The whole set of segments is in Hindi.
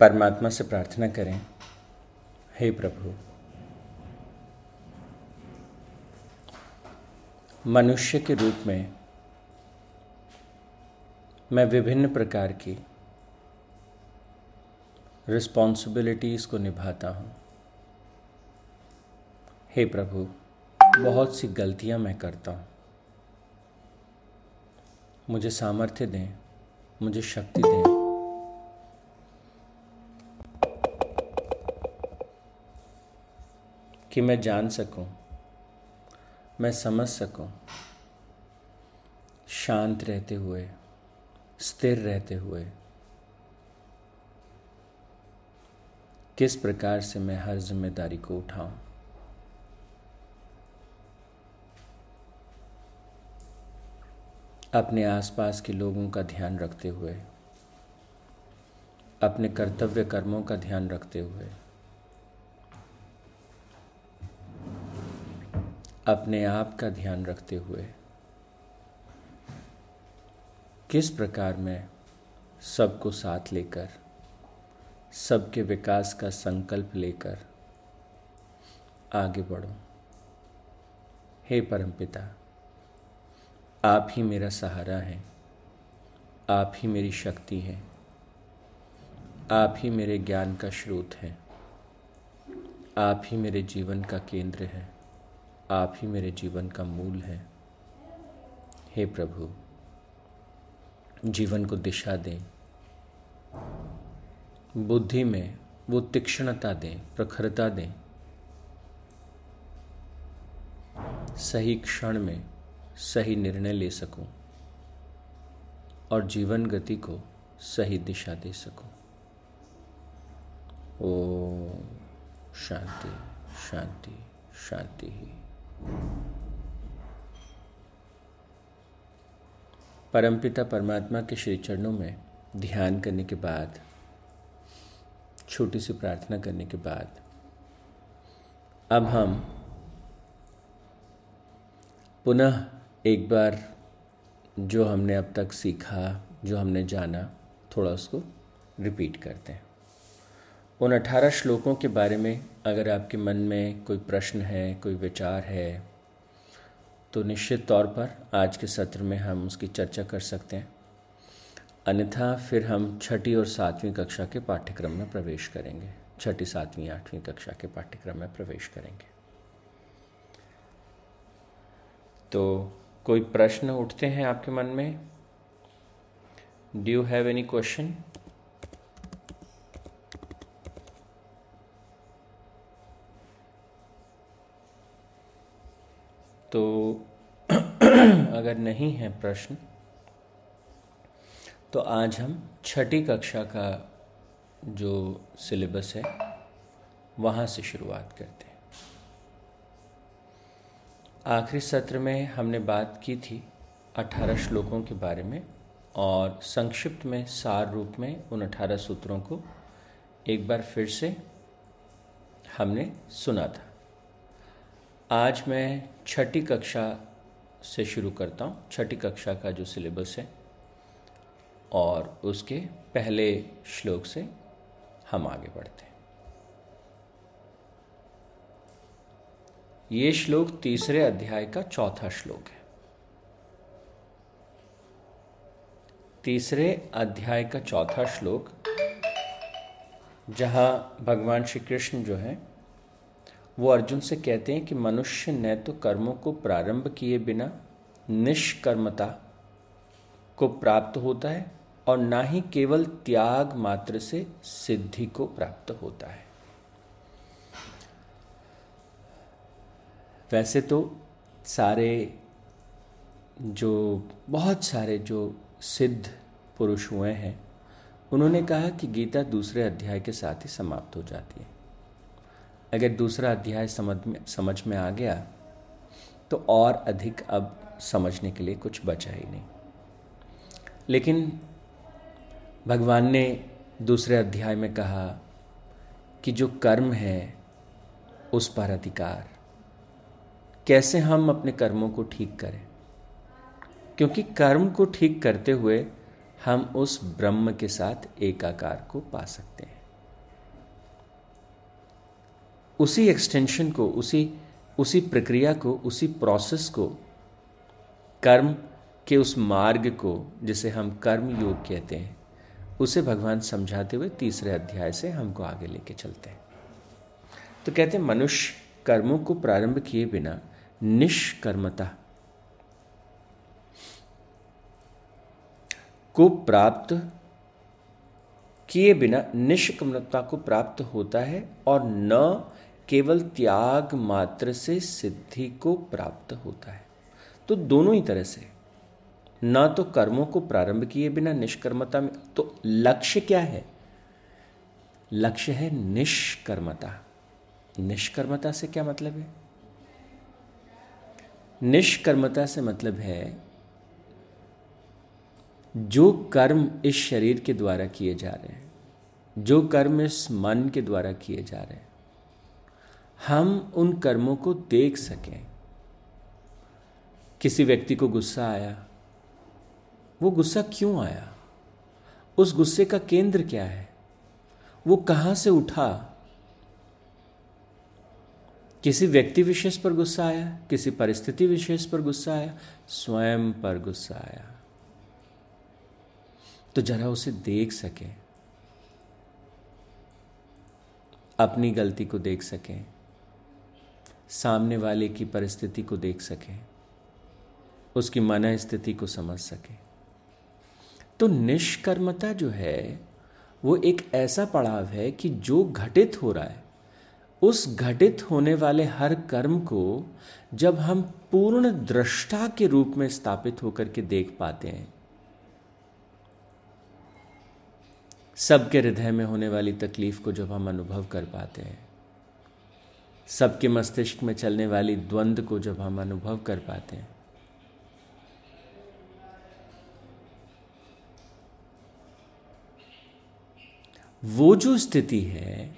परमात्मा से प्रार्थना करें। हे प्रभु, मनुष्य के रूप में मैं विभिन्न प्रकार की रिस्पॉन्सिबिलिटीज़ को निभाता हूँ। हे प्रभु, बहुत सी गलतियाँ मैं करता हूँ। मुझे सामर्थ्य दें, मुझे शक्ति दें। कि मैं जान सकूँ, मैं समझ सकूँ, शांत रहते हुए स्थिर रहते हुए किस प्रकार से मैं हर ज़िम्मेदारी को उठाऊं? अपने आसपास के लोगों का ध्यान रखते हुए अपने कर्तव्य कर्मों का ध्यान रखते हुए अपने आप का ध्यान रखते हुए। किस प्रकार में सबको साथ लेकर, सबके विकास का संकल्प लेकर आगे बढ़ो? हे परमपिता आप ही मेरा सहारा हैं, आप ही मेरी शक्ति हैं, आप ही मेरे ज्ञान का स्रोत हैं, आप ही मेरे जीवन का केंद्र है। आप ही मेरे जीवन का मूल है। हे प्रभु, जीवन को दिशा दें। बुद्धि में वो तीक्ष्णता दें, प्रखरता दें। सही क्षण में सही निर्णय ले सकूँ और जीवन गति को सही दिशा दे सकूँ। ओ शांति शांति शांति। ही परमपिता परमात्मा के श्री चरणों में ध्यान करने के बाद, छोटी सी प्रार्थना करने के बाद, अब हम पुनः एक बार जो हमने अब तक सीखा, जो हमने जाना, थोड़ा उसको रिपीट करते हैं। उन अठारह श्लोकों के बारे में अगर आपके मन में कोई प्रश्न है, कोई विचार है तो निश्चित तौर पर आज के सत्र में हम उसकी चर्चा कर सकते हैं। अन्यथा फिर हम छठी और सातवीं कक्षा के पाठ्यक्रम में प्रवेश करेंगे। छठी, सातवीं, आठवीं कक्षा के पाठ्यक्रम में प्रवेश करेंगे। तो कोई प्रश्न उठते हैं आपके मन में? Do you have any question अगर नहीं है प्रश्न तो आज हम छठी कक्षा का जो सिलेबस है, वहाँ से शुरुआत करते हैं। आखिरी सत्र में हमने बात की थी अठारह श्लोकों के बारे में, और संक्षिप्त में सार रूप में उन अठारह सूत्रों को एक बार फिर से हमने सुना था। आज मैं छठी कक्षा से शुरू करता हूँ। छठी कक्षा का जो सिलेबस है और उसके पहले श्लोक से हम आगे बढ़ते हैं। ये श्लोक तीसरे अध्याय का चौथा श्लोक है। तीसरे अध्याय का चौथा श्लोक, जहाँ भगवान श्री कृष्ण जो है वो अर्जुन से कहते हैं कि मनुष्य न तो कर्मों को प्रारंभ किए बिना निष्कर्मता को प्राप्त होता है और ना ही केवल त्याग मात्र से सिद्धि को प्राप्त होता है। वैसे तो सारे जो, बहुत सारे जो सिद्ध पुरुष हुए हैं, उन्होंने कहा कि गीता दूसरे अध्याय के साथ ही समाप्त हो जाती है। अगर दूसरा अध्याय समझ में समझ में आ गया तो और अधिक अब समझने के लिए कुछ बचा ही नहीं। लेकिन भगवान ने दूसरे अध्याय में कहा कि जो कर्म है, उस पर अधिकार। कैसे हम अपने कर्मों को ठीक करें? क्योंकि कर्म को ठीक करते हुए हम उस ब्रह्म के साथ एकाकार को पा सकते हैं। उसी एक्सटेंशन को, उसी उसी प्रक्रिया को, उसी प्रोसेस को, कर्म के उस मार्ग को, जिसे हम कर्म योग कहते हैं, उसे भगवान समझाते हुए तीसरे अध्याय से हमको आगे लेके चलते हैं। तो कहते हैं, मनुष्य कर्मों को प्रारंभ किए बिना निष्कर्मता को प्राप्त किए बिना निष्कर्मता को प्राप्त होता है और न केवल त्याग मात्र से सिद्धि को प्राप्त होता है। तो दोनों ही तरह से। ना तो कर्मों को प्रारंभ किए बिना निष्कर्मता में तो लक्ष्य क्या है? लक्ष्य है निष्कर्मता। निष्कर्मता से क्या मतलब है? निष्कर्मता से मतलब है, जो कर्म इस शरीर के द्वारा किए जा रहे हैं, जो कर्म इस मन के द्वारा किए जा रहे हैं हम उन कर्मों को देख सकें। किसी व्यक्ति को गुस्सा आया, वो गुस्सा क्यों आया? उस गुस्से का केंद्र क्या है? वो कहाँ से उठा? किसी व्यक्ति विशेष पर गुस्सा आया, किसी परिस्थिति विशेष पर गुस्सा आया, स्वयं पर गुस्सा आया। तो जरा उसे देख सकें। अपनी गलती को देख सकें। सामने वाले की परिस्थिति को देख सकें, उसकी मन स्थिति को समझ सकें। तो निष्कर्मता जो है, वो एक ऐसा पड़ाव है कि जो घटित हो रहा है, उस घटित होने वाले हर कर्म को जब हम पूर्ण दृष्टा के रूप में स्थापित होकर के देख पाते हैं, सबके हृदय में होने वाली तकलीफ़ को जब हम अनुभव कर पाते हैं सबके मस्तिष्क में चलने वाली द्वंद्व को जब हम अनुभव कर पाते हैं, वो जो स्थिति है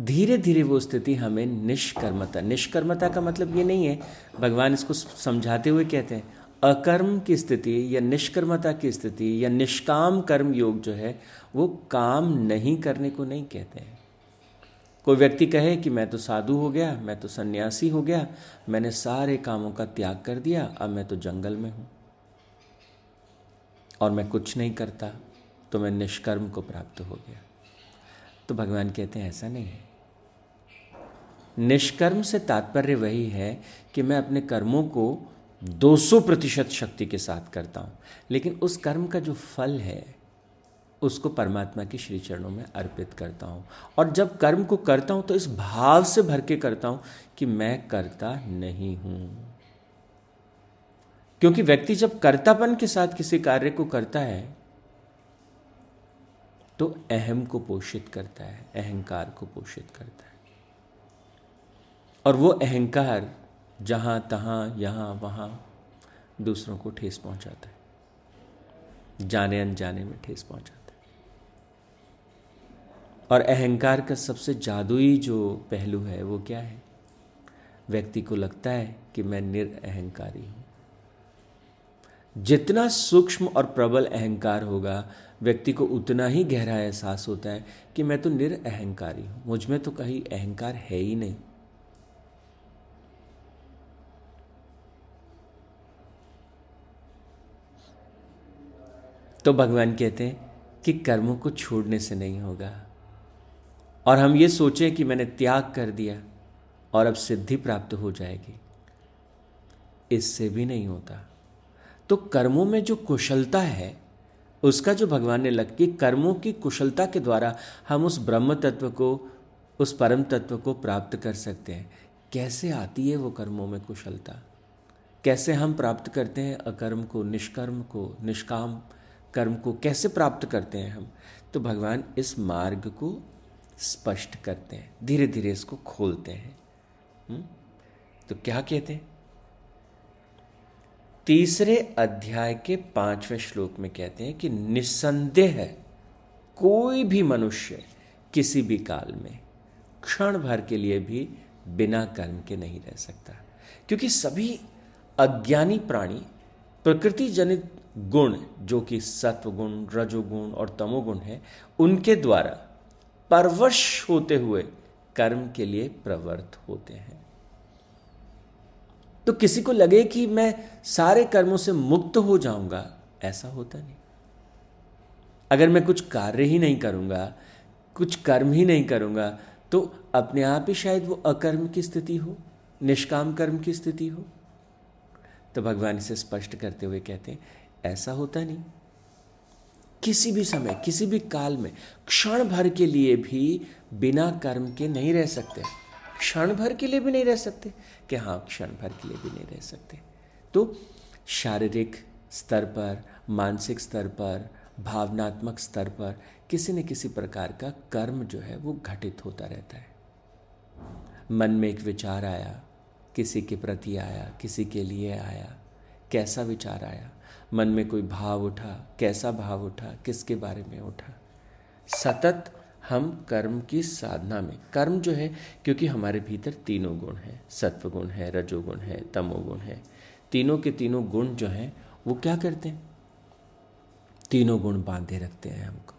धीरे धीरे वो स्थिति हमें निष्कर्मता निष्कर्मता का मतलब ये नहीं है, भगवान इसको समझाते हुए कहते हैं, अकर्म की स्थिति या निष्कर्मता की स्थिति या निष्काम कर्म योग जो है, वो काम नहीं करने को नहीं कहते हैं। कोई व्यक्ति कहे कि मैं तो साधु हो गया, मैं तो सन्यासी हो गया, मैंने सारे कामों का त्याग कर दिया, अब मैं तो जंगल में हूँ। और मैं कुछ नहीं करता तो मैं निष्कर्म को प्राप्त हो गया। तो भगवान कहते हैं, ऐसा नहीं है। निष्कर्म से तात्पर्य वही है कि मैं अपने कर्मों को 200 प्रतिशत शक्ति के साथ करता हूँ। लेकिन उस कर्म का जो फल है उसको परमात्मा के श्री चरणों में अर्पित करता हूँ। और जब कर्म को करता हूँ तो इस भाव से भर के करता हूँ कि मैं करता नहीं हूँ। क्योंकि व्यक्ति जब कर्तापन के साथ किसी कार्य को करता है तो अहम को पोषित करता है, अहंकार को पोषित करता है। और वो अहंकार जहाँ, तहां, यहाँ, वहाँ दूसरों को ठेस पहुंचाता है। जाने अनजाने में ठेस पहुंचाता है। और अहंकार का सबसे जादुई जो पहलू है वो क्या है? व्यक्ति को लगता है कि मैं निरअहंकारी हूँ। जितना सूक्ष्म और प्रबल अहंकार होगा, व्यक्ति को उतना ही गहरा एहसास होता है कि मैं तो निरअहंकारी हूँ। मुझमें तो कहीं अहंकार है ही नहीं। तो भगवान कहते हैं कि कर्मों को छोड़ने से नहीं होगा। और हम ये सोचें कि मैंने त्याग कर दिया और अब सिद्धि प्राप्त हो जाएगी। इससे भी नहीं होता। तो कर्मों में जो कुशलता है, उसका जो भगवान ने लग, कि कर्मों की कुशलता के द्वारा हम उस ब्रह्म तत्व को, उस परम तत्व को प्राप्त कर सकते हैं। कैसे आती है वो कर्मों में कुशलता? कैसे हम प्राप्त करते हैं अकर्म को, निष्कर्म को, निष्काम कर्म को, कैसे प्राप्त करते हैं हम? तो भगवान इस मार्ग को स्पष्ट करते हैं धीरे धीरे इसको खोलते हैं हुँ? हम्म? तो क्या कहते हैं तीसरे अध्याय के पाँचवें श्लोक में कहते हैं कि निसंदेह कोई भी मनुष्य किसी भी काल में क्षण भर के लिए भी बिना कर्म के नहीं रह सकता क्योंकि सभी अज्ञानी प्राणी प्रकृति जनित गुण, जो कि सत्वगुण, रजोगुण और तमोगुण है, उनके द्वारा परवश होते हुए कर्म के लिए प्रवृत्त होते हैं। तो किसी को लगे कि मैं सारे कर्मों से मुक्त हो जाऊँगा, ऐसा होता नहीं। अगर मैं कुछ कार्य ही नहीं करूँगा, कुछ कर्म ही नहीं करूँगा तो अपने आप ही शायद वो अकर्म की स्थिति हो, निष्काम कर्म की स्थिति हो। तो भगवान इसे स्पष्ट करते हुए कहते हैं, ऐसा होता नहीं। किसी भी समय, किसी भी काल में, क्षण भर के लिए भी बिना कर्म के नहीं रह सकते। क्षण भर के लिए भी नहीं रह सकते कि हाँ क्षण भर के लिए भी नहीं रह सकते। तो शारीरिक स्तर पर, मानसिक स्तर पर, भावनात्मक स्तर पर किसी न किसी प्रकार का कर्म जो है वो घटित होता रहता है। मन में एक विचार आया, किसी के प्रति आया, किसी के लिए आया, कैसा विचार आया? मन में कोई भाव उठा, कैसा भाव उठा, किसके बारे में उठा। सतत हम कर्म की साधना में, कर्म जो है, क्योंकि हमारे भीतर तीनों गुण हैं सत्व गुण है, रजोगुण है, तमोगुण है। तीनों के तीनों गुण जो हैं, वो क्या करते हैं? तीनों गुण बांधे रखते हैं हमको।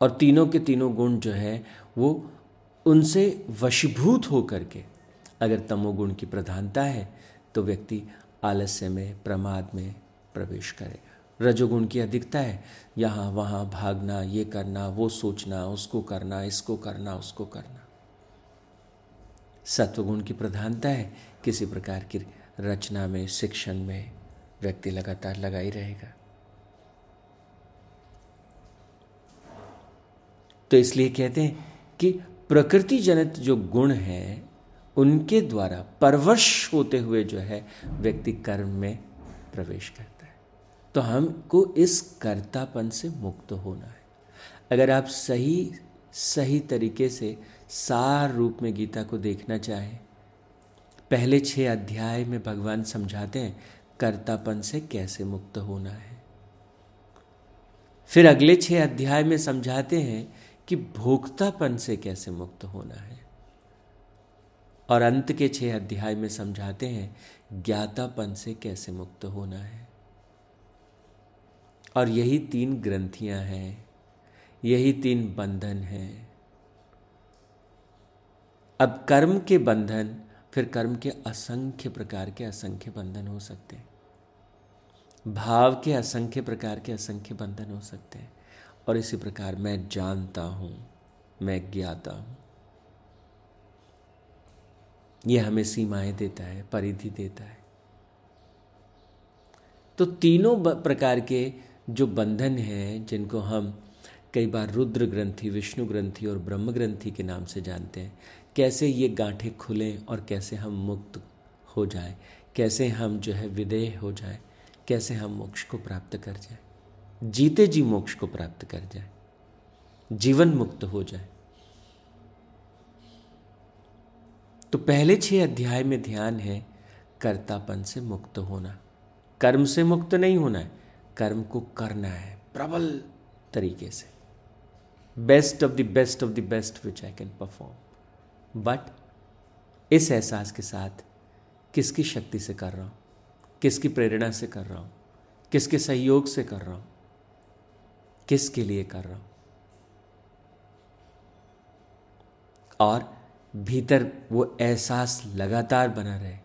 और तीनों के तीनों गुण जो है, वो उनसे वशीभूत होकर के, अगर तमोगुण की प्रधानता है तो व्यक्ति आलस्य में, प्रमाद में प्रवेश करेगा। रजोगुण की अधिकता है। यहाँ, वहाँ भागना, ये करना, वो सोचना, उसको करना, इसको करना, उसको करना। सत्वगुण की प्रधानता है। किसी प्रकार की रचना में, शिक्षण में व्यक्ति लगातार लगा ही रहेगा। तो इसलिए कहते हैं कि प्रकृति जनित जो गुण हैं उनके द्वारा परवश होते हुए जो है, व्यक्ति कर्म में प्रवेश करता है। तो हमको इस कर्तापन से मुक्त होना है। अगर आप सही सही तरीके से सार रूप में गीता को देखना चाहें, पहले छह अध्याय में भगवान समझाते हैं, कर्तापन से कैसे मुक्त होना है। फिर अगले छह अध्याय में समझाते हैं कि भोक्तापन से कैसे मुक्त होना है। और अंत के छह अध्याय में समझाते हैं, ज्ञातापन से कैसे मुक्त होना है। और यही तीन ग्रंथियाँ हैं, यही तीन बंधन हैं। अब कर्म के बंधन, फिर कर्म के असंख्य प्रकार के असंख्य बंधन हो सकते हैं। भाव के असंख्य प्रकार के असंख्य बंधन हो सकते हैं। और इसी प्रकार मैं जानता हूँ, मैं ज्ञाता हूँ। यह हमें सीमाएँ देता है, परिधि देता है। तो तीनों प्रकार के जो बंधन हैं, जिनको हम कई बार रुद्र ग्रंथि, विष्णु ग्रंथि और ब्रह्म ग्रंथि के नाम से जानते हैं, कैसे ये गांठें खुलें और कैसे हम मुक्त हो जाए, कैसे हम जो है विदेह हो जाए, कैसे हम मोक्ष को प्राप्त कर जाए, जीते जी मोक्ष को प्राप्त कर जाए, जीवन मुक्त हो जाए। तो पहले छह अध्याय में ध्यान है, कर्तापन से मुक्त होना। कर्म से मुक्त नहीं होना है, कर्म को करना है, प्रबल तरीके से। Best of the best of the best which I can perform but इस एहसास के साथ किसकी शक्ति से कर रहा हूँ? किसकी प्रेरणा से कर रहा हूँ? किसके सहयोग से कर रहा हूँ? किसके लिए कर रहा हूँ? और भीतर वो एहसास लगातार बना रहे,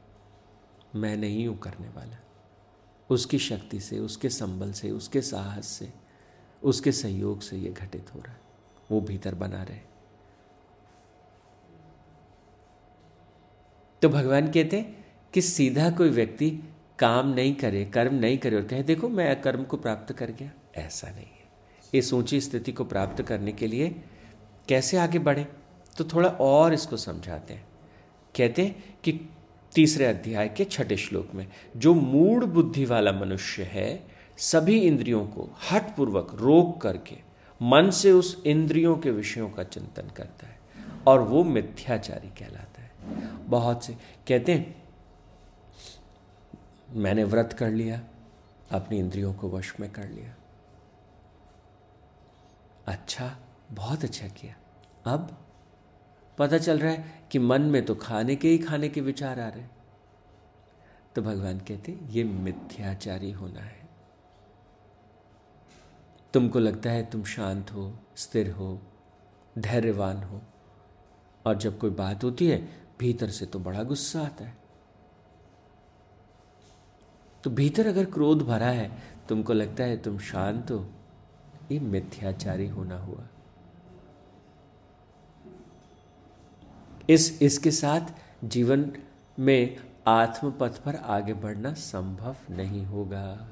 मैं नहीं हूँ करने वाला। उसकी शक्ति से, उसके संबल से, उसके साहस से, उसके सहयोग से ये घटित हो रहा है। वो भीतर बना रहे। तो भगवान कहते हैं कि सीधा कोई व्यक्ति काम नहीं करे, कर्म नहीं करे और कहे, देखो, मैं कर्म को प्राप्त कर गया। ऐसा नहीं है। इस ऊँची स्थिति को प्राप्त करने के लिए कैसे आगे बढ़े? तो थोड़ा और इसको समझाते हैं। कहते हैं कि तीसरे अध्याय के छठे श्लोक में, जो मूड बुद्धि वाला मनुष्य है, सभी इंद्रियों को हठपूर्वक रोक करके मन से उस इंद्रियों के विषयों का चिंतन करता है और वो मिथ्याचारी कहलाता है। बहुत से कहते हैं, मैंने व्रत कर लिया, अपनी इंद्रियों को वश में कर लिया। अच्छा बहुत अच्छा किया। अब पता चल रहा है कि मन में तो खाने के ही खाने के विचार आ रहे तो भगवान कहते, ये मिथ्याचारी होना है। तुमको लगता है तुम शांत हो, स्थिर हो, धैर्यवान हो। और जब कोई बात होती है, भीतर से तो बड़ा गुस्सा आता है। तो भीतर अगर क्रोध भरा है, तुमको लगता है तुम शांत हो, ये मिथ्याचारी होना हुआ। इस, इसके साथ जीवन में आत्मपथ पर आगे बढ़ना संभव नहीं होगा।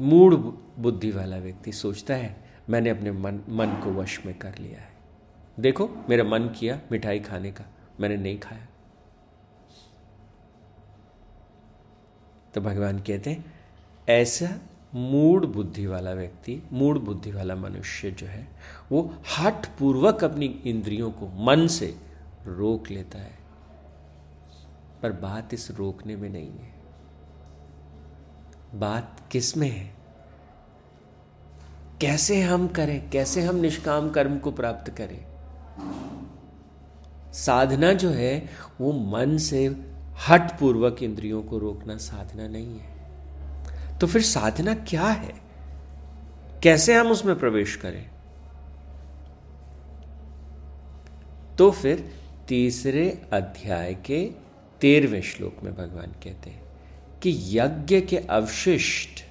मूड बुद्धि वाला व्यक्ति सोचता है, मैंने अपने मन मन को वश में कर लिया है। देखो, मेरा मन किया मिठाई खाने का, मैंने नहीं खाया। तो भगवान कहते हैं, ऐसा मूड बुद्धि वाला व्यक्ति मूड बुद्धि वाला मनुष्य जो है, वो हठ पूर्वक अपनी इंद्रियों को मन से रोक लेता है। पर बात इस रोकने में नहीं है। बात किसमें है? कैसे हम करें? कैसे हम निष्काम कर्म को प्राप्त करें? साधना जो है, वो मन से हट पूर्वक इंद्रियों को रोकना साधना नहीं है। तो फिर साधना क्या है? कैसे हम उसमें प्रवेश करें? तो फिर तीसरे अध्याय के तेरहवें श्लोक में भगवान कहते हैं कि यज्ञ के अवशिष्ट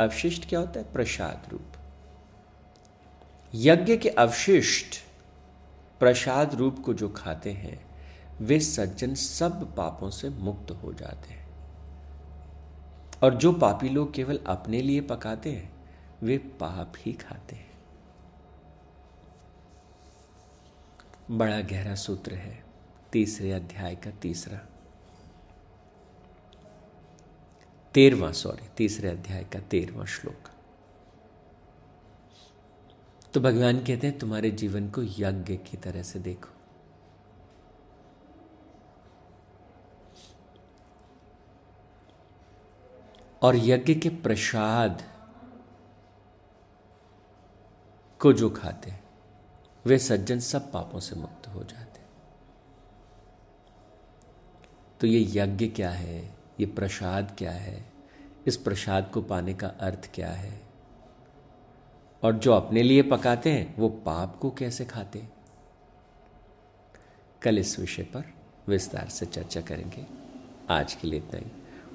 अवशिष्ट क्या होता है? प्रसाद रूप। यज्ञ के अवशिष्ट, प्रसाद रूप को जो खाते हैं, वे सज्जन सब पापों से मुक्त हो जाते हैं। और जो पापी लोग केवल अपने लिए पकाते हैं, वे पाप ही खाते हैं। बड़ा गहरा सूत्र है, तीसरे अध्याय का तीसरा। तेरवा सॉरी तीसरे अध्याय का तेरवा श्लोक। तो भगवान कहते हैं, तुम्हारे जीवन को यज्ञ की तरह से देखो। और यज्ञ के प्रसाद को जो खाते हैं, वे सज्जन सब पापों से मुक्त हो जाते हैं। तो ये यज्ञ क्या है? ये प्रसाद क्या है? इस प्रसाद को पाने का अर्थ क्या है? और जो अपने लिए पकाते हैं, वो पाप को कैसे खाते हैं? कल इस विषय पर विस्तार से चर्चा करेंगे। आज के लिए इतना ही।